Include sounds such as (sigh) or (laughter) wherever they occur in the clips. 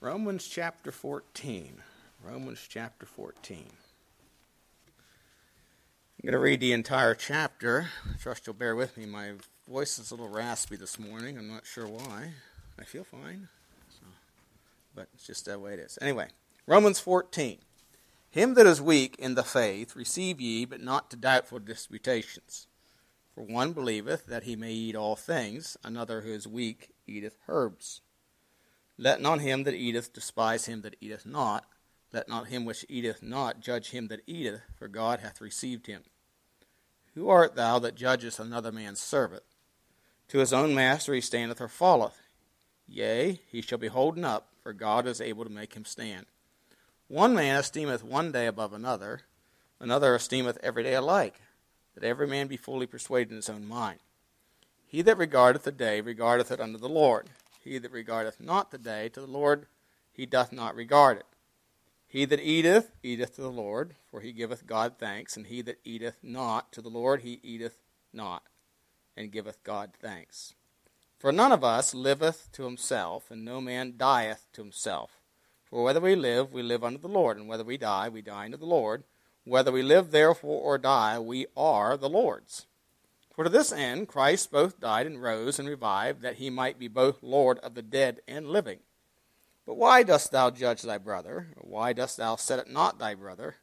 Romans chapter 14. Romans chapter 14. I'm going to read the entire chapter. I trust you'll bear with me. My voice is a little raspy this morning. I'm not sure why. I feel fine. So, but it's just the way it is. Anyway, Romans 14. Him that is weak in the faith receive ye, but not to doubtful disputations. For one believeth that he may eat all things, another who is weak eateth herbs. Let not him that eateth despise him that eateth not. Let not him which eateth not judge him that eateth, for God hath received him. Who art thou that judgest another man's servant? To his own master he standeth or falleth. Yea, he shall be holden up, for God is able to make him stand. One man esteemeth one day above another, another esteemeth every day alike, that every man be fully persuaded in his own mind. He that regardeth the day regardeth it unto the Lord he that regardeth not the day to the Lord, he doth not regard it. He that eateth, eateth to the Lord, for he giveth God thanks, and he that eateth not to the Lord, he eateth not, and giveth God thanks. For none of us liveth to himself, and no man dieth to himself. For whether we live, we live unto the Lord, and whether we die, we die unto the Lord. Whether we live therefore or die, we are the Lord's. For to this end Christ both died and rose and revived, that he might be both Lord of the dead and living. But why dost thou judge thy brother? Why dost thou set at naught thy brother?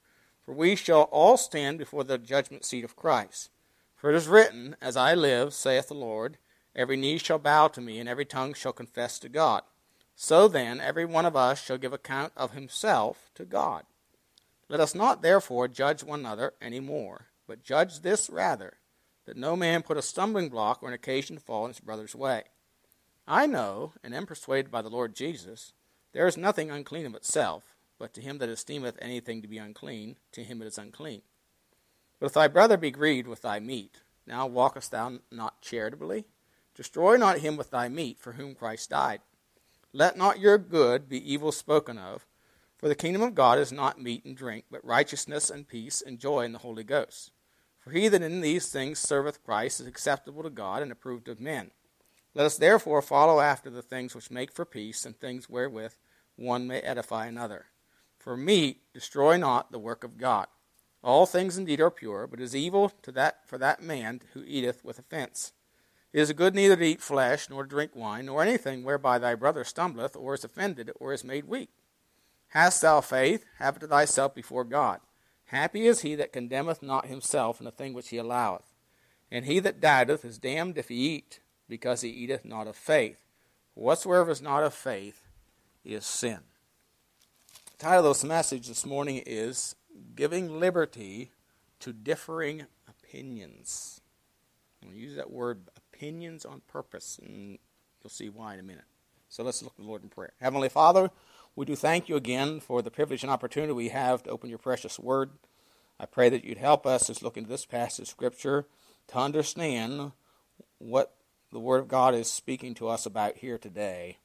For we shall all stand before the judgment seat of Christ. For it is written, As I live, saith the Lord, every knee shall bow to me, and every tongue shall confess to God. So then, every one of us shall give account of himself to God. Let us not therefore judge one another any more, but judge this rather that no man put a stumbling block or an occasion to fall in his brother's way. I know, and am persuaded by the Lord Jesus, there is nothing unclean of itself, but to him that esteemeth anything to be unclean, to him it is unclean. But if thy brother be grieved with thy meat, now walkest thou not charitably? Destroy not him with thy meat, for whom Christ died. Let not your good be evil spoken of, for the kingdom of God is not meat and drink, but righteousness and peace and joy in the Holy Ghost. For he that in these things serveth Christ is acceptable to God and approved of men. Let us therefore follow after the things which make for peace, and things wherewith one may edify another. For meat destroy not the work of God. All things indeed are pure, but is evil to that for that man who eateth with offense. It is good neither to eat flesh, nor to drink wine, nor anything whereby thy brother stumbleth, or is offended, or is made weak. Hast thou faith? Have it to thyself before God. Happy is he that condemneth not himself in the thing which he alloweth. And he that doubteth is damned if he eat, because he eateth not of faith. whatsoever is not of faith is sin. The title of this message this morning is Giving Liberty to Differing Opinions. I'm going to use that word opinions on purpose, and you'll see why in a minute. So let's look to the Lord in prayer. Heavenly Father, we do thank you again for the privilege and opportunity we have to open your precious word. I pray that you'd help us as look into this passage of Scripture to understand what the Word of God is speaking to us about here today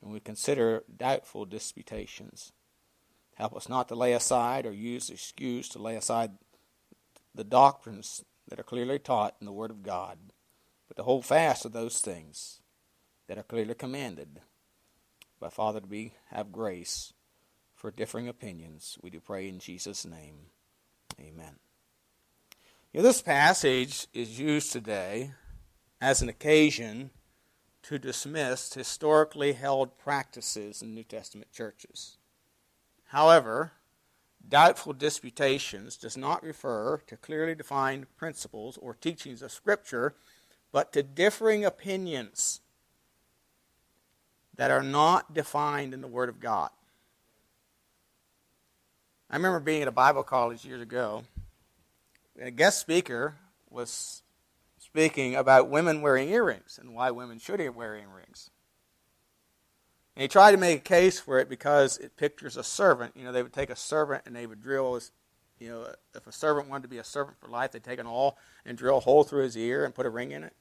when we consider doubtful disputations. Help us not to lay aside or use excuse to lay aside the doctrines that are clearly taught in the Word of God, but to hold fast to those things that are clearly commanded but Father, be have grace for differing opinions. We do pray in Jesus' name. Amen. You know, this passage is used today as an occasion to dismiss historically held practices in New Testament churches. However, doubtful disputations does not refer to clearly defined principles or teachings of Scripture, but to differing opinions that are not defined in the Word of God. I remember being at a Bible college years ago, and a guest speaker was speaking about women wearing earrings and why women should wear earrings. And he tried to make a case for it because it pictures a servant. You know, they would take a servant and they would drill his, you know, if a servant wanted to be a servant for life, they'd take an awl and drill a hole through his ear and put a ring in it.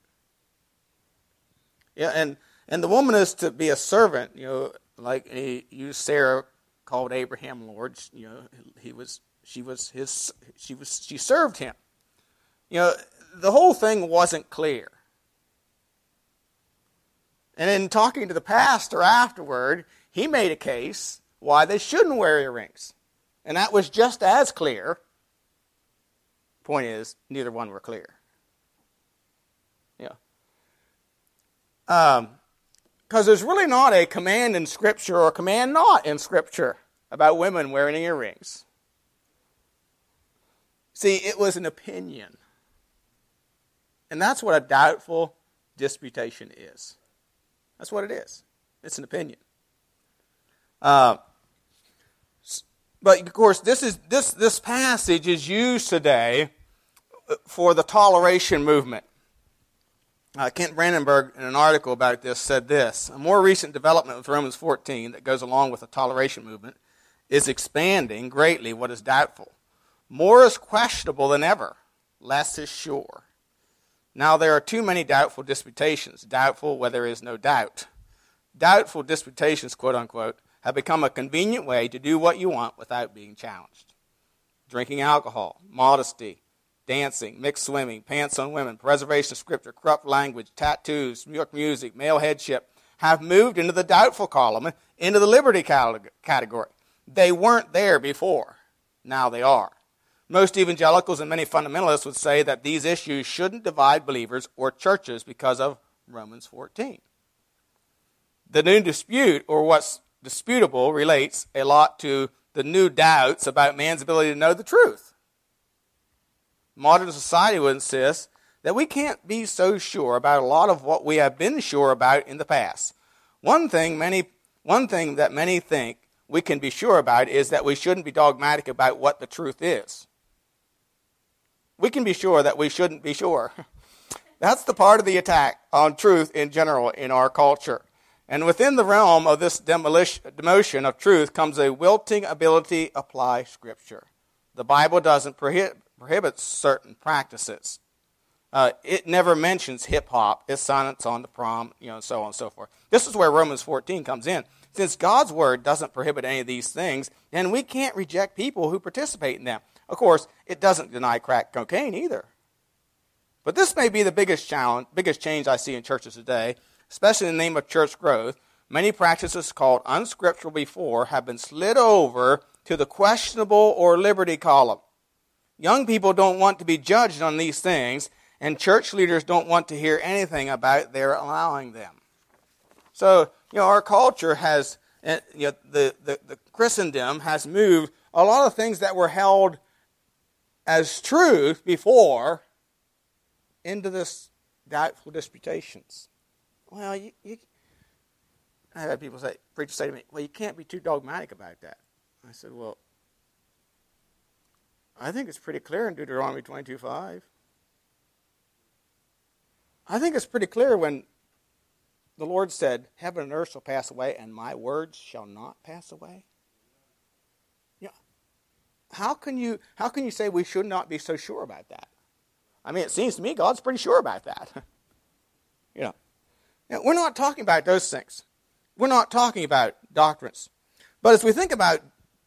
Yeah, and and the woman is to be a servant, you know, like he used Sarah called Abraham Lord. You know, he was she was his she was she served him. You know, the whole thing wasn't clear. And in talking to the pastor afterward, he made a case why they shouldn't wear earrings. And that was just as clear. Point is, neither one were clear. Yeah. Um, Because there's really not a command in Scripture or a command not in Scripture about women wearing earrings. See, it was an opinion. And that's what a doubtful disputation is. That's what it is. It's an opinion. Uh, but of course, this is this this passage is used today for the toleration movement. Uh, Kent Brandenburg, in an article about this, said this: A more recent development with Romans 14 that goes along with the toleration movement is expanding greatly what is doubtful. More is questionable than ever. Less is sure. Now there are too many doubtful disputations. Doubtful where there is no doubt. Doubtful disputations, quote unquote, have become a convenient way to do what you want without being challenged. Drinking alcohol, modesty, dancing, mixed swimming, pants on women, preservation of scripture, corrupt language, tattoos, New York music, male headship have moved into the doubtful column, into the liberty category. They weren't there before. Now they are. Most evangelicals and many fundamentalists would say that these issues shouldn't divide believers or churches because of Romans 14. The new dispute, or what's disputable relates a lot to the new doubts about man's ability to know the truth. Modern society would insist that we can't be so sure about a lot of what we have been sure about in the past. One thing many one thing that many think we can be sure about is that we shouldn't be dogmatic about what the truth is. We can be sure that we shouldn't be sure. (laughs) That's the part of the attack on truth in general in our culture. And within the realm of this demotion of truth comes a wilting ability to apply Scripture. The Bible doesn't prohibit, prohibit certain practices. Uh, it never mentions hip hop, it's silence on the prom, you know, and so on and so forth. This is where Romans 14 comes in. Since God's word doesn't prohibit any of these things, then we can't reject people who participate in them. Of course, it doesn't deny crack cocaine either. But this may be the biggest challenge, biggest change I see in churches today especially in the name of church growth, many practices called unscriptural before have been slid over to the questionable or liberty column. Young people don't want to be judged on these things, and church leaders don't want to hear anything about their allowing them. So, you know, our culture has, eh, you know, the, the, the Christendom has moved a lot of things that were held as truth before into this doubtful disputations. Well, you, you I had people say, preachers say to me, well, you can't be too dogmatic about that. I said, well, I think it's pretty clear in Deuteronomy 22.5. I think it's pretty clear when the Lord said, heaven and earth shall pass away, and my words shall not pass away. Yeah. How can you how can you say we should not be so sure about that? I mean, it seems to me God's pretty sure about that. (laughs) you know. Now, we're not talking about those things. We're not talking about doctrines. But as we think about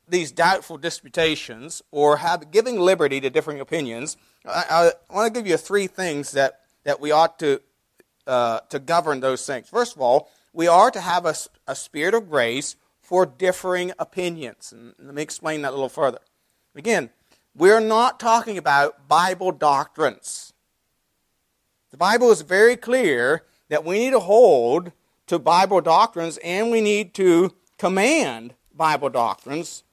these doubtful disputations or have, giving liberty to differing opinions, I, I want to give you three things that, that we ought to, uh, to govern those things. First of all, we are to have a, a spirit of grace for differing opinions. And let me explain that a little further. Again, we're not talking about Bible doctrines. The Bible is very clear that we need to hold to Bible doctrines and we need to command Bible doctrines.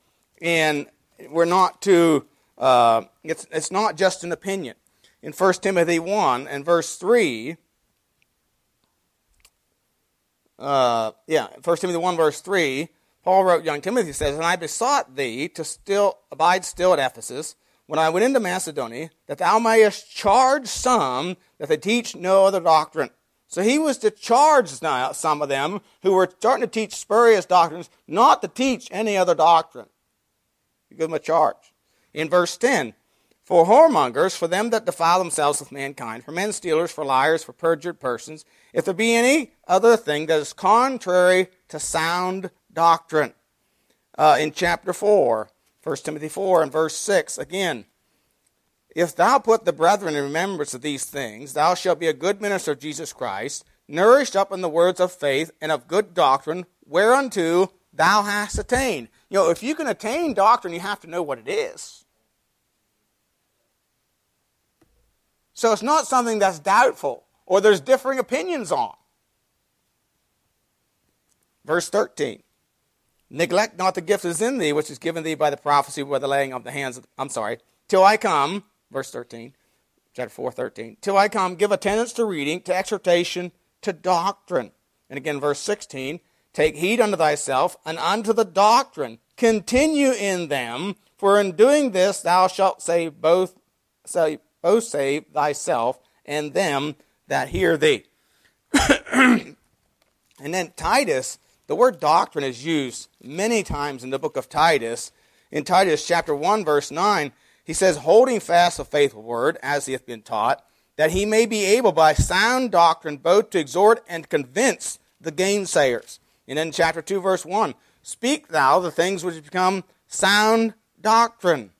And we're not to, uh, it's, it's not just an opinion. In 1 Timothy 1 and verse 3, uh, yeah, 1 Timothy 1 verse 3, Paul wrote, young Timothy says, And I besought thee to still abide still at Ephesus when I went into Macedonia, that thou mayest charge some that they teach no other doctrine so he was to charge some of them who were starting to teach spurious doctrines not to teach any other doctrine. He gave them a charge. In verse 10, for whoremongers, for them that defile themselves with mankind, for men stealers, for liars, for perjured persons, if there be any other thing that is contrary to sound doctrine. Uh, in chapter 4, 1 Timothy 4 and verse 6, again, if thou put the brethren in remembrance of these things, thou shalt be a good minister of Jesus Christ, nourished up in the words of faith and of good doctrine, whereunto thou hast attained. You know, if you can attain doctrine, you have to know what it is. So it's not something that's doubtful or there's differing opinions on. Verse 13. Neglect not the gift that is in thee, which is given thee by the prophecy by the laying of the hands of, I'm sorry, till I come, verse 13, chapter 4, 13, till I come, give attendance to reading, to exhortation, to doctrine. And again, verse 16, take heed unto thyself and unto the doctrine. Continue in them, for in doing this thou shalt save both, say, both save thyself and them that hear thee. (coughs) and then Titus the word doctrine is used many times in the book of Titus. In Titus chapter 1, verse 9, he says, Holding fast the faithful word, as he hath been taught, that he may be able by sound doctrine both to exhort and convince the gainsayers. And in chapter 2, verse 1, Speak thou the things which become sound doctrine.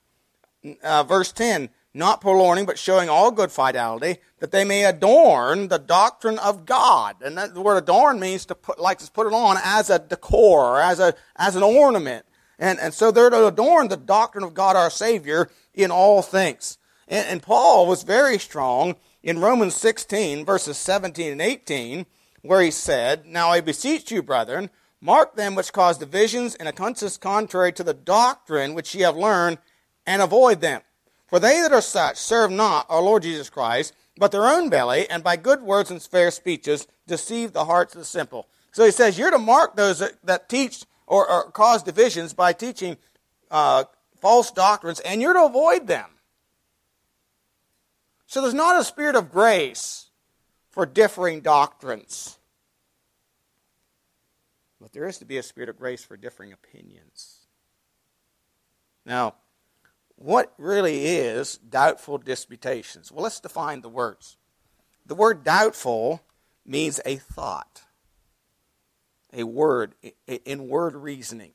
Uh, verse 10, not purloining, but showing all good fidelity, that they may adorn the doctrine of God. And that, the word adorn means to put, like to put it on as a decor, or as a as an ornament. And, and so they're to adorn the doctrine of God our Savior in all things. And, and Paul was very strong in Romans 16, verses 17 and 18, where he said, Now I beseech you, brethren, mark them which cause divisions and offenses contrary to the doctrine which ye have learned, and avoid them. For they that are such serve not our Lord Jesus Christ, but their own belly, and by good words and fair speeches deceive the hearts of the simple. So he says you're to mark those that, that teach or, or, cause divisions by teaching uh, false doctrines, and you're to avoid them. So there's not a spirit of grace for differing doctrines. But there is to be a spirit of grace for differing opinions. Now, what really is doubtful disputations? Well, let's define the words. The word doubtful means a thought, a word, in word reasoning.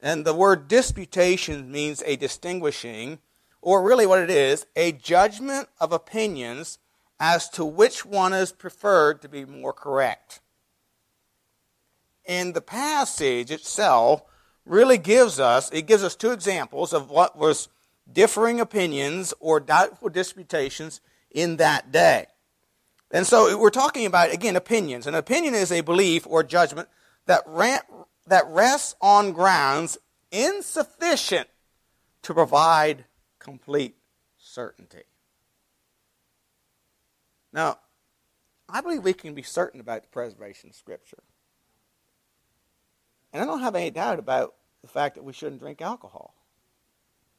And the word disputation means a distinguishing, or really what it is, a judgment of opinions as to which one is preferred to be more correct. In the passage itself, really gives us, it gives us two examples of what was differing opinions or doubtful disputations in that day. And so we're talking about, again, opinions. An opinion is a belief or judgment that, that rests on grounds insufficient to provide complete certainty. Now, I believe we can be certain about the preservation of Scripture. And I don't have any doubt about the fact that we shouldn't drink alcohol.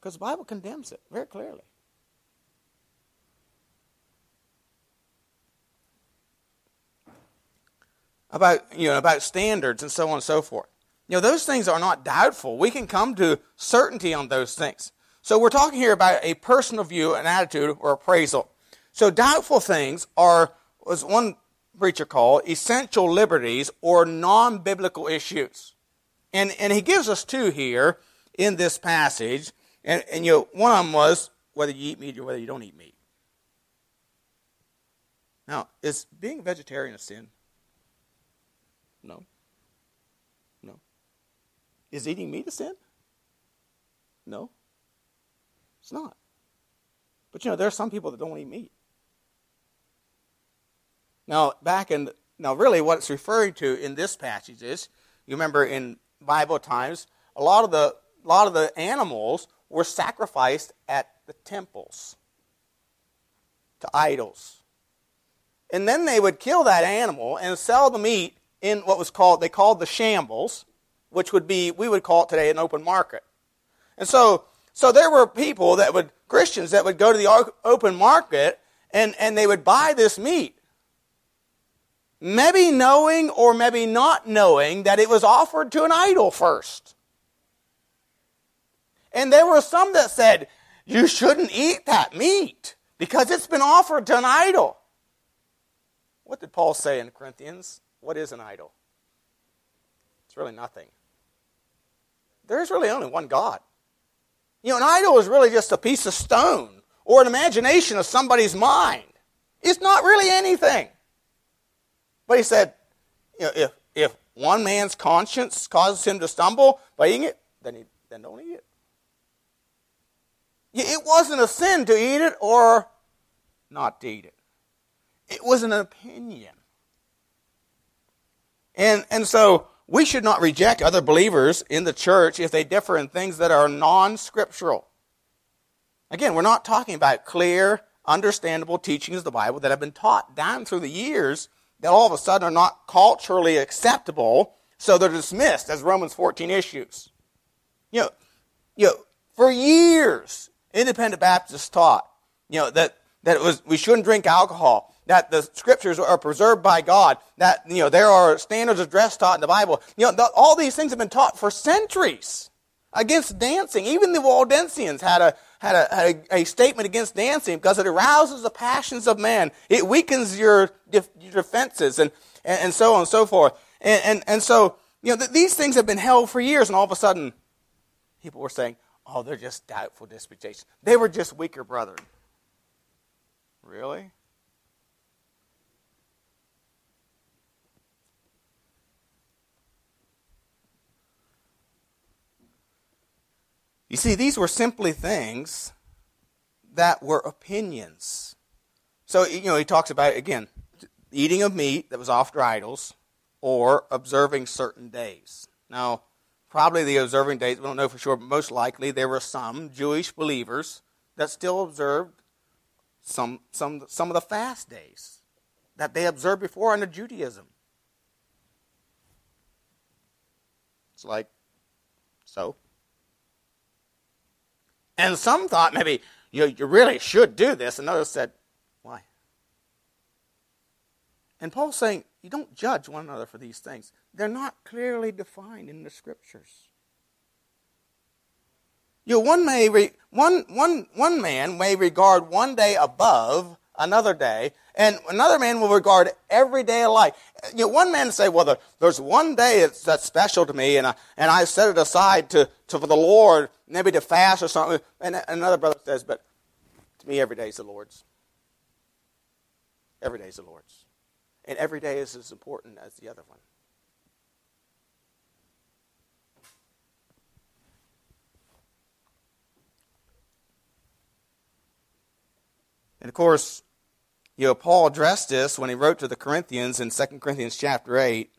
Because the Bible condemns it very clearly. About, you know, about standards and so on and so forth. You know, those things are not doubtful. We can come to certainty on those things. So we're talking here about a personal view, an attitude, or appraisal. So doubtful things are, as one preacher called, essential liberties or non-biblical issues. And, and he gives us two here in this passage. And, and you know, one of them was whether you eat meat or whether you don't eat meat. Now, is being vegetarian a sin? No. No. Is eating meat a sin? No. It's not. But you know, there are some people that don't eat meat. Now, back in, now really what it's referring to in this passage is, you remember in Bible times, a lot of the a lot of the animals were sacrificed at the temples to idols. And then they would kill that animal and sell the meat in what was called they called the shambles, which would be we would call it today an open market. And so so there were people that would Christians that would go to the open market and, and they would buy this meat maybe knowing or maybe not knowing that it was offered to an idol first. And there were some that said, you shouldn't eat that meat because it's been offered to an idol. What did Paul say in Corinthians? What is an idol? It's really nothing. There's really only one God. You know, an idol is really just a piece of stone or an imagination of somebody's mind. It's not really anything. But he said, you know, if, if one man's conscience causes him to stumble by eating it, then, he, then don't eat it. It wasn't a sin to eat it or not to eat it. It was an opinion. And, and so we should not reject other believers in the church if they differ in things that are non scriptural. Again, we're not talking about clear, understandable teachings of the Bible that have been taught down through the years that all of a sudden are not culturally acceptable, so they're dismissed as Romans 14 issues. You know, you know for years, independent Baptists taught, you know, that, that it was, we shouldn't drink alcohol, that the scriptures are preserved by God, that, you know, there are standards of dress taught in the Bible. You know, the, all these things have been taught for centuries against dancing. Even the Waldensians had a, had a, had a, a, statement against dancing because it arouses the passions of man. It weakens your, your defenses and, and, and, so on and so forth. And, and, and so, you know, th- these things have been held for years, and all of a sudden, people were saying, oh, they're just doubtful disputations. They were just weaker brethren. Really? You see, these were simply things that were opinions. So, you know, he talks about, again, eating of meat that was after idols or observing certain days. Now, probably the observing days, we don't know for sure, but most likely there were some Jewish believers that still observed some, some, some of the fast days that they observed before under Judaism. It's like, so? And some thought maybe you, you really should do this, and others said, why? And Paul's saying, you don't judge one another for these things. They're not clearly defined in the scriptures. You know, one, may re, one, one, one man may regard one day above another day, and another man will regard every day alike. You know, one man say, well, the, there's one day that's, that's special to me, and I, and I set it aside to, to for the Lord, maybe to fast or something. And another brother says, but to me, every day is the Lord's. Every day is the Lord's. And every day is as important as the other one. And of course, you know, Paul addressed this when he wrote to the Corinthians in 2 Corinthians chapter 8,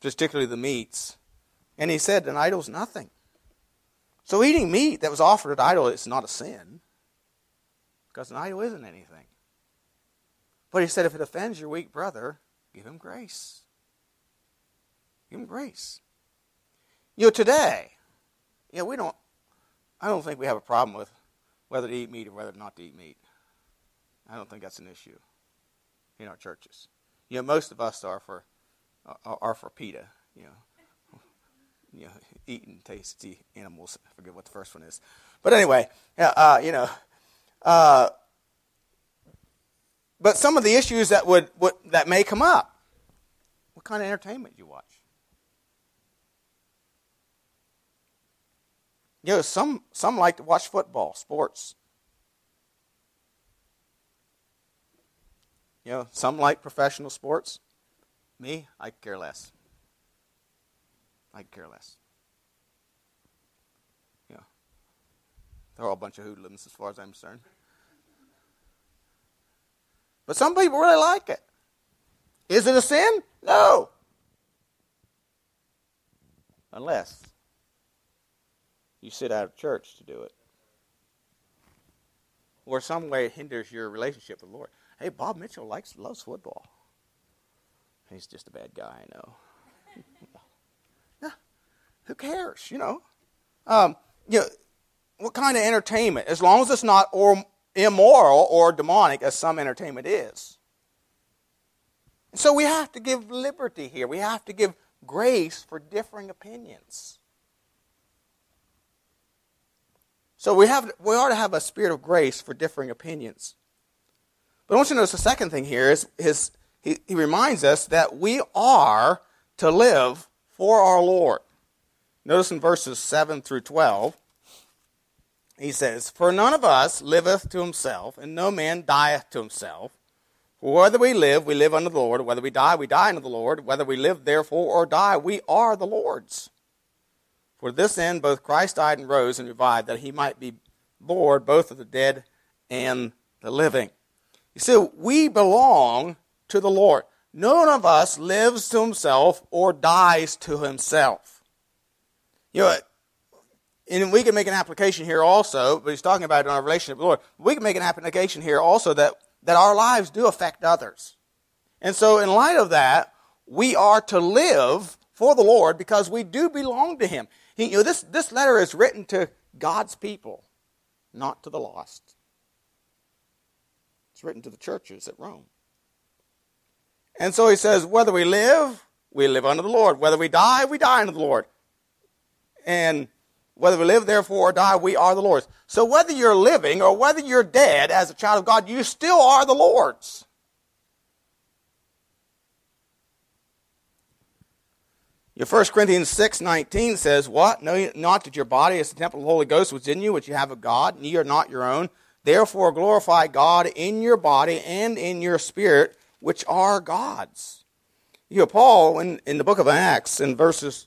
particularly the meats. And he said, an idol's nothing. So eating meat that was offered at idol is not a sin, because an idol isn't anything. But he said, if it offends your weak brother, give him grace. Give him grace. You know, today, you know, we don't, I don't think we have a problem with whether to eat meat or whether not to eat meat. I don't think that's an issue in our churches. You know, most of us are for are, are for PETA. You know, (laughs) you know, eating tasty animals. I forget what the first one is, but anyway, uh, you know, uh, but some of the issues that would, would that may come up. What kind of entertainment do you watch? You know, some some like to watch football, sports. You know, some like professional sports. Me, I care less. I care less. Yeah. They're all a bunch of hoodlums as far as I'm concerned. But some people really like it. Is it a sin? No. Unless you sit out of church to do it. Or some way it hinders your relationship with the Lord. Hey, Bob Mitchell likes loves football. He's just a bad guy, I know. (laughs) yeah, who cares? You know, um, you know, what kind of entertainment? As long as it's not or immoral or demonic, as some entertainment is. So we have to give liberty here. We have to give grace for differing opinions. So we have we ought to have a spirit of grace for differing opinions. But I want you to notice the second thing here is, is he, he reminds us that we are to live for our Lord. Notice in verses 7 through 12, he says, For none of us liveth to himself, and no man dieth to himself. For whether we live, we live unto the Lord. Whether we die, we die unto the Lord. Whether we live, therefore, or die, we are the Lord's. For this end, both Christ died and rose and revived, that he might be Lord both of the dead and the living. You see, we belong to the Lord. None of us lives to himself or dies to himself. You know, and we can make an application here also, but he's talking about in our relationship with the Lord. We can make an application here also that, that our lives do affect others. And so, in light of that, we are to live for the Lord because we do belong to Him. He, you know, this, this letter is written to God's people, not to the lost. It's written to the churches at Rome. And so he says, whether we live, we live under the Lord. Whether we die, we die under the Lord. And whether we live, therefore, or die, we are the Lord's. So whether you're living or whether you're dead as a child of God, you still are the Lord's. Your 1 Corinthians 6 19 says, What? Know not that your body is the temple of the Holy Ghost which is in you, which you have of God, and ye are not your own. Therefore glorify God in your body and in your spirit, which are God's. You know, Paul, in, in the book of Acts, in verses,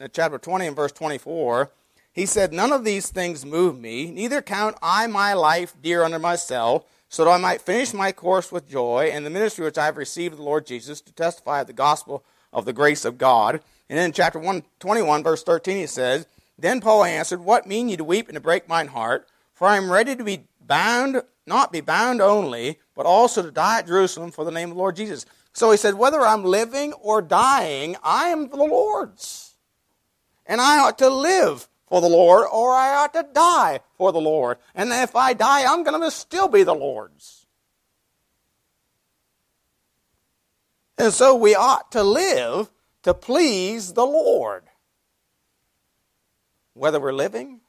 in chapter 20 and verse 24, he said, None of these things move me, neither count I my life dear unto myself, so that I might finish my course with joy and the ministry which I have received of the Lord Jesus to testify of the gospel of the grace of God. And then in chapter 121, verse 13, he says, Then Paul answered, What mean ye to weep and to break mine heart? For I am ready to be bound, not be bound only, but also to die at Jerusalem for the name of the Lord Jesus. So he said, Whether I'm living or dying, I am the Lord's. And I ought to live for the Lord, or I ought to die for the Lord. And if I die, I'm going to still be the Lord's. And so we ought to live to please the Lord. Whether we're living,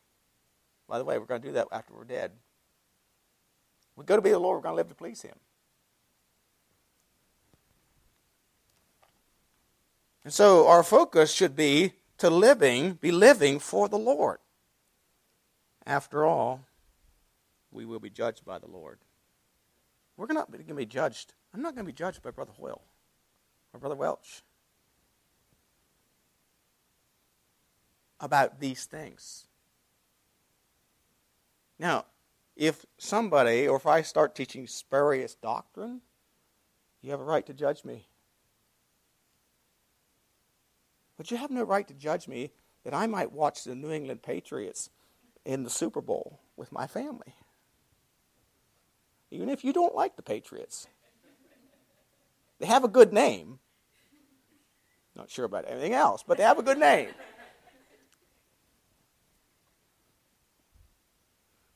by the way, we're going to do that after we're dead. We go to be the Lord, we're going to live to please Him. And so our focus should be to living, be living for the Lord. After all, we will be judged by the Lord. We're not going to be judged. I'm not going to be judged by Brother Hoyle or Brother Welch about these things. Now, if somebody, or if I start teaching spurious doctrine, you have a right to judge me. But you have no right to judge me that I might watch the New England Patriots in the Super Bowl with my family. Even if you don't like the Patriots. They have a good name. Not sure about anything else, but they have a good name.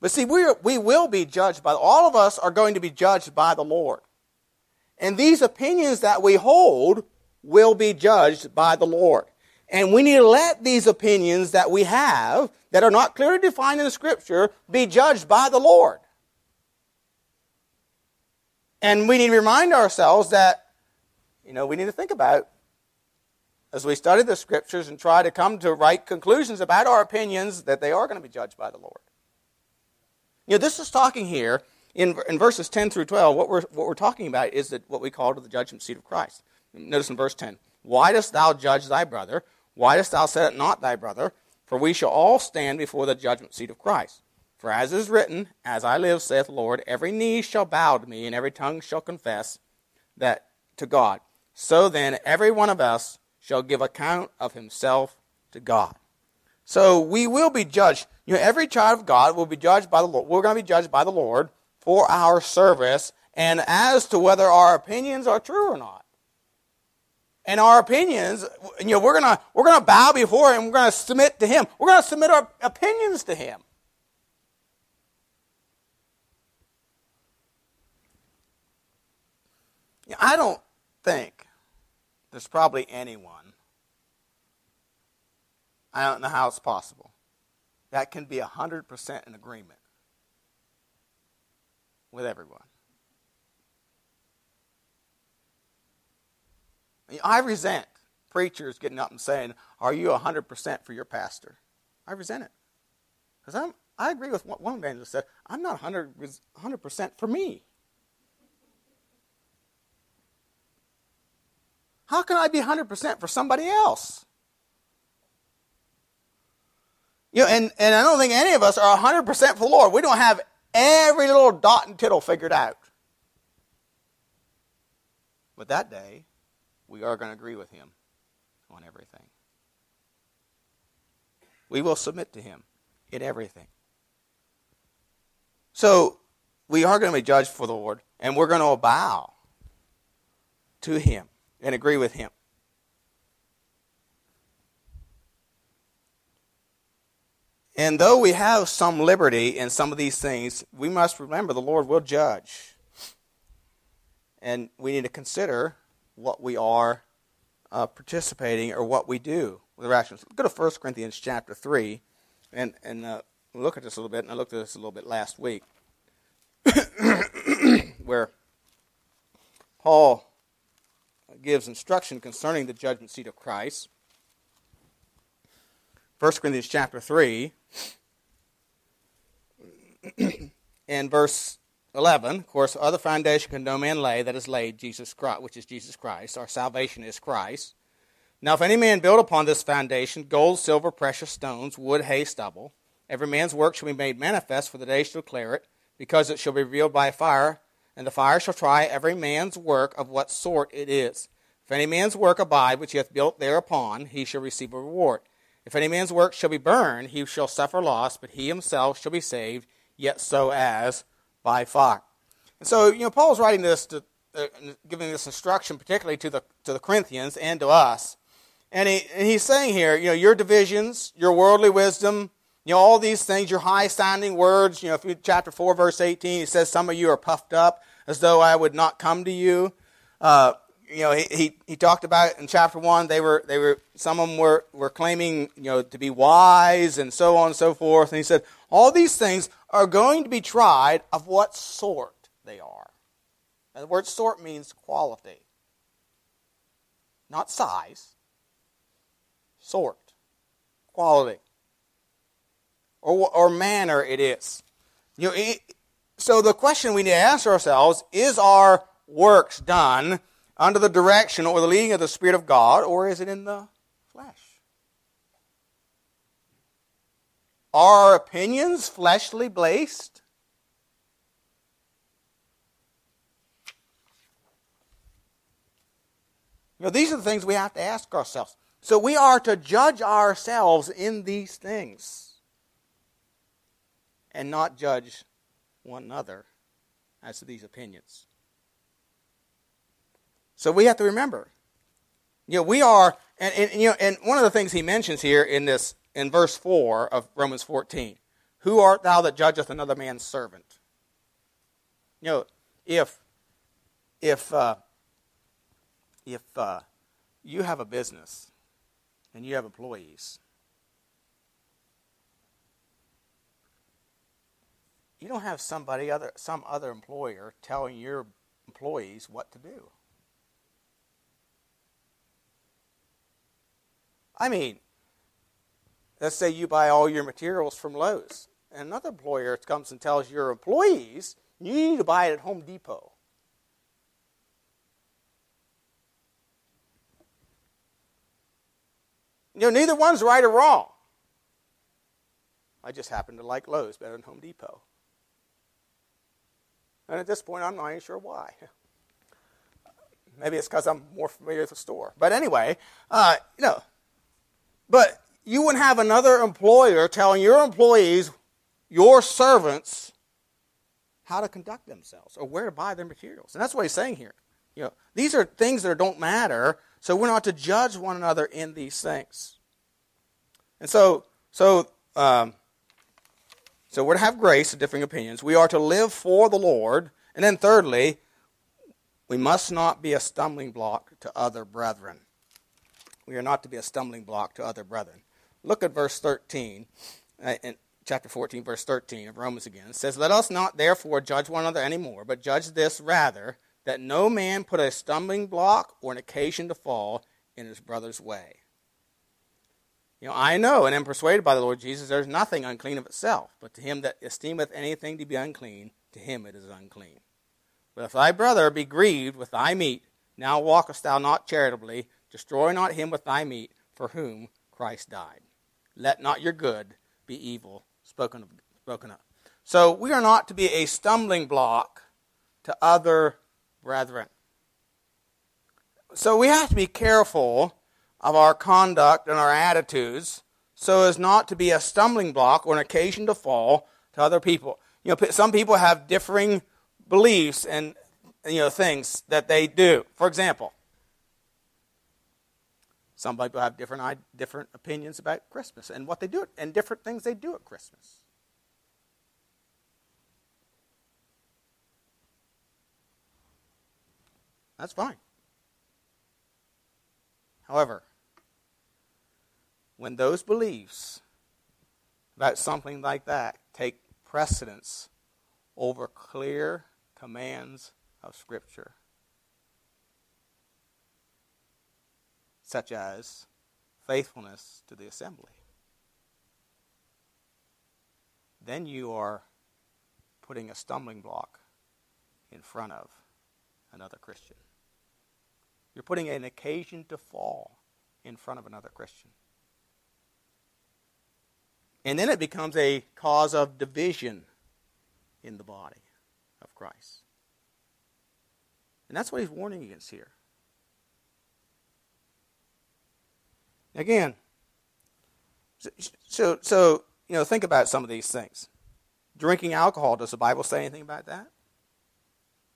But see, we, we will be judged by, all of us are going to be judged by the Lord. And these opinions that we hold will be judged by the Lord. And we need to let these opinions that we have, that are not clearly defined in the Scripture, be judged by the Lord. And we need to remind ourselves that, you know, we need to think about as we study the Scriptures and try to come to right conclusions about our opinions that they are going to be judged by the Lord. You know, this is talking here in, in verses 10 through 12. What we're, what we're talking about is that what we call to the judgment seat of Christ. Notice in verse 10 Why dost thou judge thy brother? Why dost thou set not thy brother? For we shall all stand before the judgment seat of Christ. For as is written, As I live, saith the Lord, every knee shall bow to me, and every tongue shall confess that to God. So then, every one of us shall give account of himself to God. So we will be judged. You know, every child of God will be judged by the Lord. We're going to be judged by the Lord for our service and as to whether our opinions are true or not and our opinions, you know, we're gonna we're gonna bow before him. We're gonna submit to him. We're gonna submit our opinions to him. I don't think there's probably anyone. I don't know how it's possible. That can be 100% in agreement with everyone. I resent preachers getting up and saying, Are you 100% for your pastor? I resent it. Because I agree with what one evangelist said, I'm not 100, 100% for me. How can I be 100% for somebody else? You know, and, and I don't think any of us are 100% for the Lord. We don't have every little dot and tittle figured out. But that day, we are going to agree with Him on everything. We will submit to Him in everything. So, we are going to be judged for the Lord, and we're going to bow to Him and agree with Him. And though we have some liberty in some of these things, we must remember the Lord will judge. And we need to consider what we are uh, participating or what we do with our actions. Go to 1 Corinthians chapter 3 and, and uh, look at this a little bit. And I looked at this a little bit last week (coughs) where Paul gives instruction concerning the judgment seat of Christ. 1 Corinthians chapter 3 and verse 11, of course, other foundation can no man lay that is laid, Jesus Christ, which is Jesus Christ. Our salvation is Christ. Now, if any man build upon this foundation gold, silver, precious stones, wood, hay, stubble, every man's work shall be made manifest, for the day shall declare it, because it shall be revealed by fire, and the fire shall try every man's work of what sort it is. If any man's work abide, which he hath built thereupon, he shall receive a reward. If any man's work shall be burned, he shall suffer loss, but he himself shall be saved, yet so as by fire. And so, you know, Paul's writing this to, uh, giving this instruction particularly to the, to the Corinthians and to us. And, he, and he's saying here, you know, your divisions, your worldly wisdom, you know, all these things, your high sounding words, you know, if you, chapter 4, verse 18, he says, Some of you are puffed up as though I would not come to you. Uh, you know, he, he, he talked about in chapter 1, they were, they were, some of them were, were claiming, you know, to be wise and so on and so forth. And he said, all these things are going to be tried of what sort they are. And the word sort means quality, not size. Sort, quality, or, or manner it is. You know, it, so the question we need to ask ourselves is our works done under the direction or the leading of the Spirit of God, or is it in the flesh? Are our opinions fleshly based? You know, these are the things we have to ask ourselves. So we are to judge ourselves in these things and not judge one another as to these opinions. So we have to remember, you know, we are, and, and, you know, and one of the things he mentions here in this in verse four of Romans fourteen, who art thou that judgeth another man's servant? You know, if if uh, if uh, you have a business and you have employees, you don't have somebody other some other employer telling your employees what to do. I mean, let's say you buy all your materials from Lowe's, and another employer comes and tells your employees you need to buy it at Home Depot. You know, neither one's right or wrong. I just happen to like Lowe's better than Home Depot. And at this point, I'm not even sure why. (laughs) Maybe it's because I'm more familiar with the store. But anyway, uh, you know, but you wouldn't have another employer telling your employees, your servants, how to conduct themselves or where to buy their materials. And that's what he's saying here. You know, these are things that don't matter, so we're not to judge one another in these things. And so, so, um, so we're to have grace of differing opinions. We are to live for the Lord. And then thirdly, we must not be a stumbling block to other brethren. We are not to be a stumbling block to other brethren. Look at verse 13, uh, in chapter 14, verse 13 of Romans again. It says, Let us not therefore judge one another anymore, but judge this rather, that no man put a stumbling block or an occasion to fall in his brother's way. You know, I know and am persuaded by the Lord Jesus there is nothing unclean of itself, but to him that esteemeth anything to be unclean, to him it is unclean. But if thy brother be grieved with thy meat, Now walkest thou not charitably, destroy not him with thy meat, for whom Christ died. Let not your good be evil spoken of. Spoken of. So we are not to be a stumbling block to other brethren. So we have to be careful of our conduct and our attitudes so as not to be a stumbling block or an occasion to fall to other people. You know, some people have differing beliefs and you know things that they do. For example, some people have different different opinions about Christmas and what they do and different things they do at Christmas. That's fine. However, when those beliefs about something like that take precedence over clear commands of Scripture, such as faithfulness to the assembly, then you are putting a stumbling block in front of another Christian. You're putting an occasion to fall in front of another Christian. And then it becomes a cause of division in the body of Christ. And that's what he's warning against here. Again, so, so, you know, think about some of these things. Drinking alcohol, does the Bible say anything about that?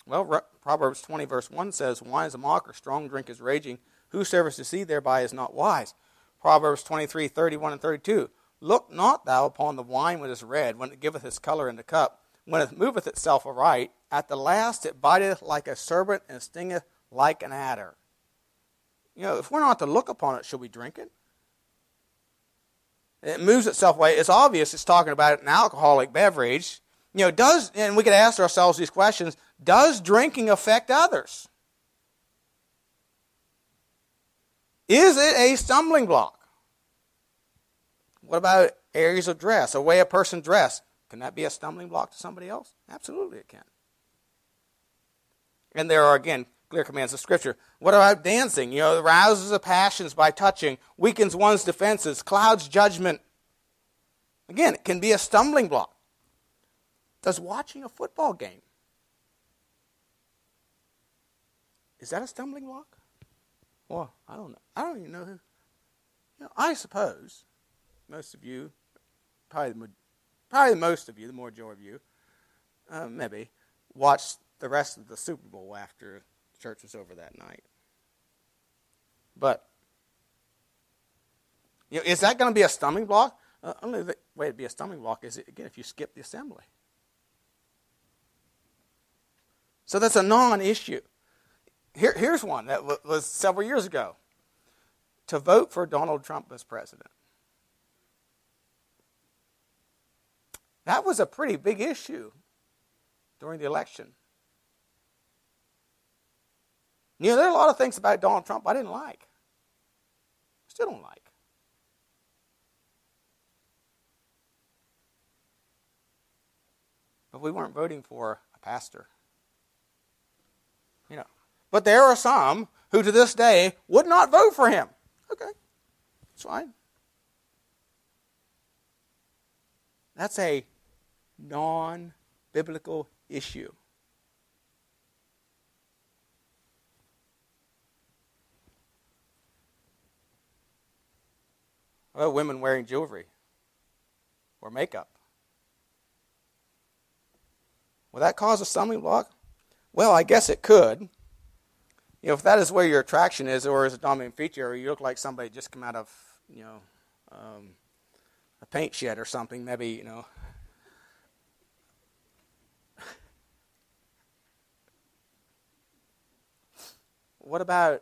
Well, Proverbs 20, verse 1 says, Wine is a mocker, strong drink is raging. Whosoever to see thereby is not wise. Proverbs 23, 31 and 32. Look not thou upon the wine when it is red, when it giveth its color in the cup, when it moveth itself aright. At the last it biteth like a serpent and stingeth like an adder. You know, if we're not to look upon it, should we drink it? It moves itself away. It's obvious it's talking about an alcoholic beverage. You know, does, and we could ask ourselves these questions does drinking affect others? Is it a stumbling block? What about areas of dress, a way a person dress? Can that be a stumbling block to somebody else? Absolutely, it can. And there are, again, clear commands of Scripture. What about dancing? You know, rouses the passions by touching, weakens one's defenses, clouds judgment. Again, it can be a stumbling block. Does watching a football game Is that a stumbling block? Well, I don't know. I don't even know who. You know, I suppose most of you, probably, probably most of you, the more majority of you, uh, maybe, watched the rest of the Super Bowl after church was over that night. But, you know, is that going to be a stumbling block? Uh, only the way to be a stumbling block is, again, if you skip the assembly. So that's a non issue. Here, here's one that was several years ago to vote for Donald Trump as president. That was a pretty big issue during the election. You know, there are a lot of things about Donald Trump I didn't like. I still don't like. But we weren't voting for a pastor. You know, but there are some who to this day would not vote for him. Okay, That's fine. That's a non biblical issue. Well, women wearing jewelry or makeup. Will that cause a stumbling block? Well, I guess it could. You know, if that is where your attraction is, or is a dominant feature, or you look like somebody just come out of, you know, um, a paint shed or something, maybe, you know. (laughs) what about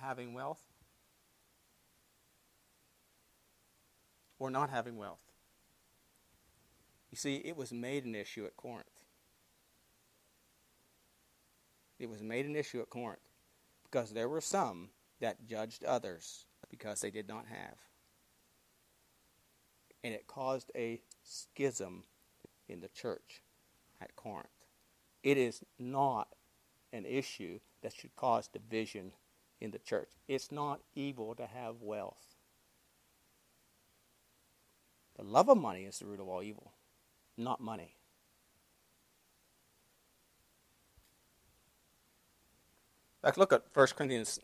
having wealth? Or not having wealth? You see, it was made an issue at Corinth. It was made an issue at Corinth because there were some that judged others because they did not have. And it caused a schism in the church at Corinth. It is not an issue that should cause division in the church. It's not evil to have wealth. The love of money is the root of all evil, not money. Let's look at 1 Corinthians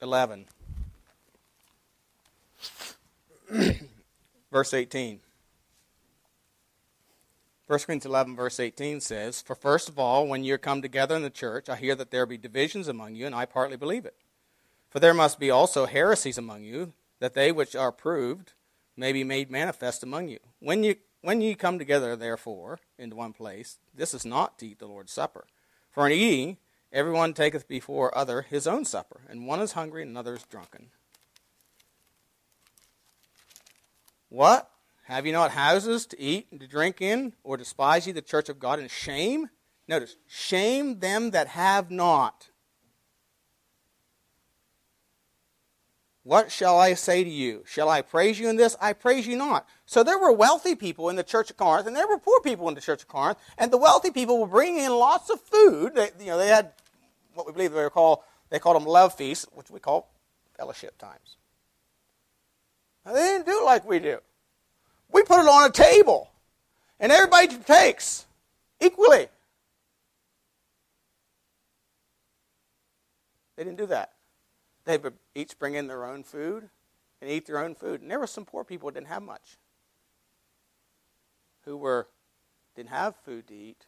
11, (clears throat) verse 18. 1 Corinthians 11, verse 18 says, For first of all, when you're come together in the church, I hear that there be divisions among you, and I partly believe it. For there must be also heresies among you, that they which are proved may be made manifest among you. When you when ye come together, therefore, into one place, this is not to eat the Lord's Supper. For in eating, everyone taketh before other his own supper, and one is hungry and another is drunken. What? Have ye not houses to eat and to drink in, or despise ye the church of God, in shame? Notice, shame them that have not What shall I say to you? Shall I praise you in this? I praise you not. So there were wealthy people in the church of Corinth, and there were poor people in the church of Corinth, and the wealthy people were bringing in lots of food. They, you know, they had what we believe they were called, they called them love feasts, which we call fellowship times. Now, they didn't do it like we do. We put it on a table, and everybody takes equally. They didn't do that. They would each bring in their own food and eat their own food. And there were some poor people who didn't have much, who were didn't have food to eat,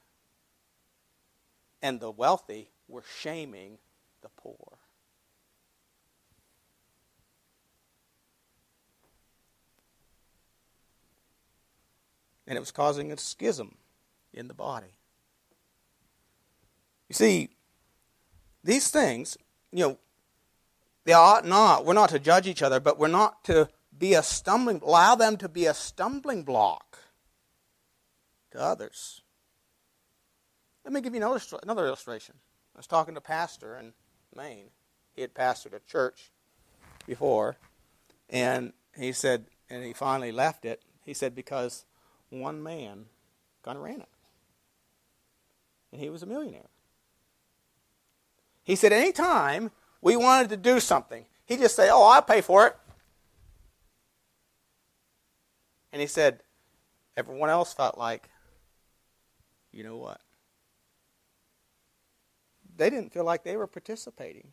and the wealthy were shaming the poor. And it was causing a schism in the body. You see, these things, you know, they ought not, we're not to judge each other, but we're not to be a stumbling, allow them to be a stumbling block to others. Let me give you another another illustration. I was talking to a pastor in Maine. He had pastored a church before, and he said, and he finally left it. He said, because one man kind of ran it. And he was a millionaire. He said, anytime we wanted to do something. He'd just say, Oh, I'll pay for it. And he said, Everyone else felt like, you know what? They didn't feel like they were participating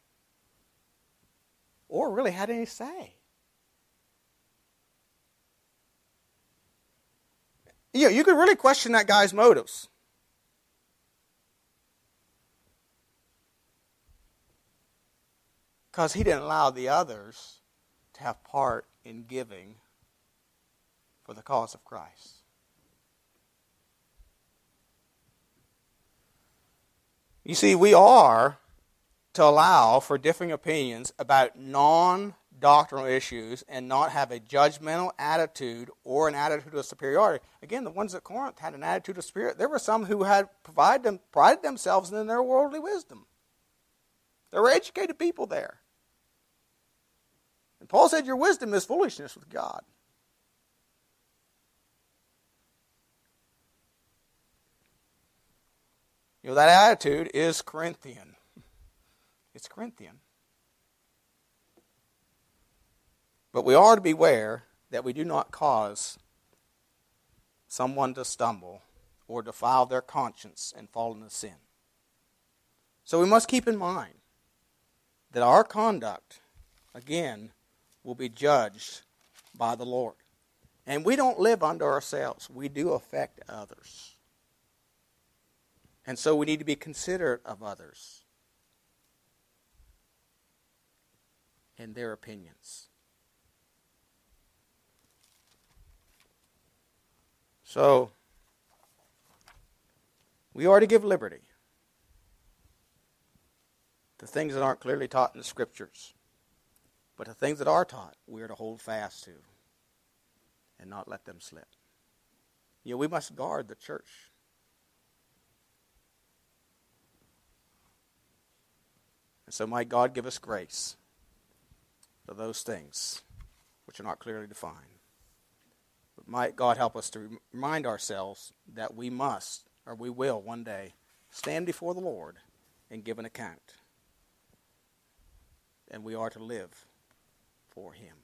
or really had any say. You know, you could really question that guy's motives. Because he didn't allow the others to have part in giving for the cause of Christ. You see, we are to allow for differing opinions about non doctrinal issues and not have a judgmental attitude or an attitude of superiority. Again, the ones at Corinth had an attitude of spirit. There were some who had provided them, prided themselves in their worldly wisdom. There were educated people there. Paul said, Your wisdom is foolishness with God. You know, that attitude is Corinthian. It's Corinthian. But we are to beware that we do not cause someone to stumble or defile their conscience and fall into sin. So we must keep in mind that our conduct, again, will be judged by the Lord. And we don't live unto ourselves, we do affect others. And so we need to be considerate of others and their opinions. So, we are to give liberty to things that aren't clearly taught in the Scriptures. But the things that are taught, we are to hold fast to and not let them slip. You know, we must guard the church. And so might God give us grace for those things which are not clearly defined. But might God help us to remind ourselves that we must, or we will one day, stand before the Lord and give an account. and we are to live for Him.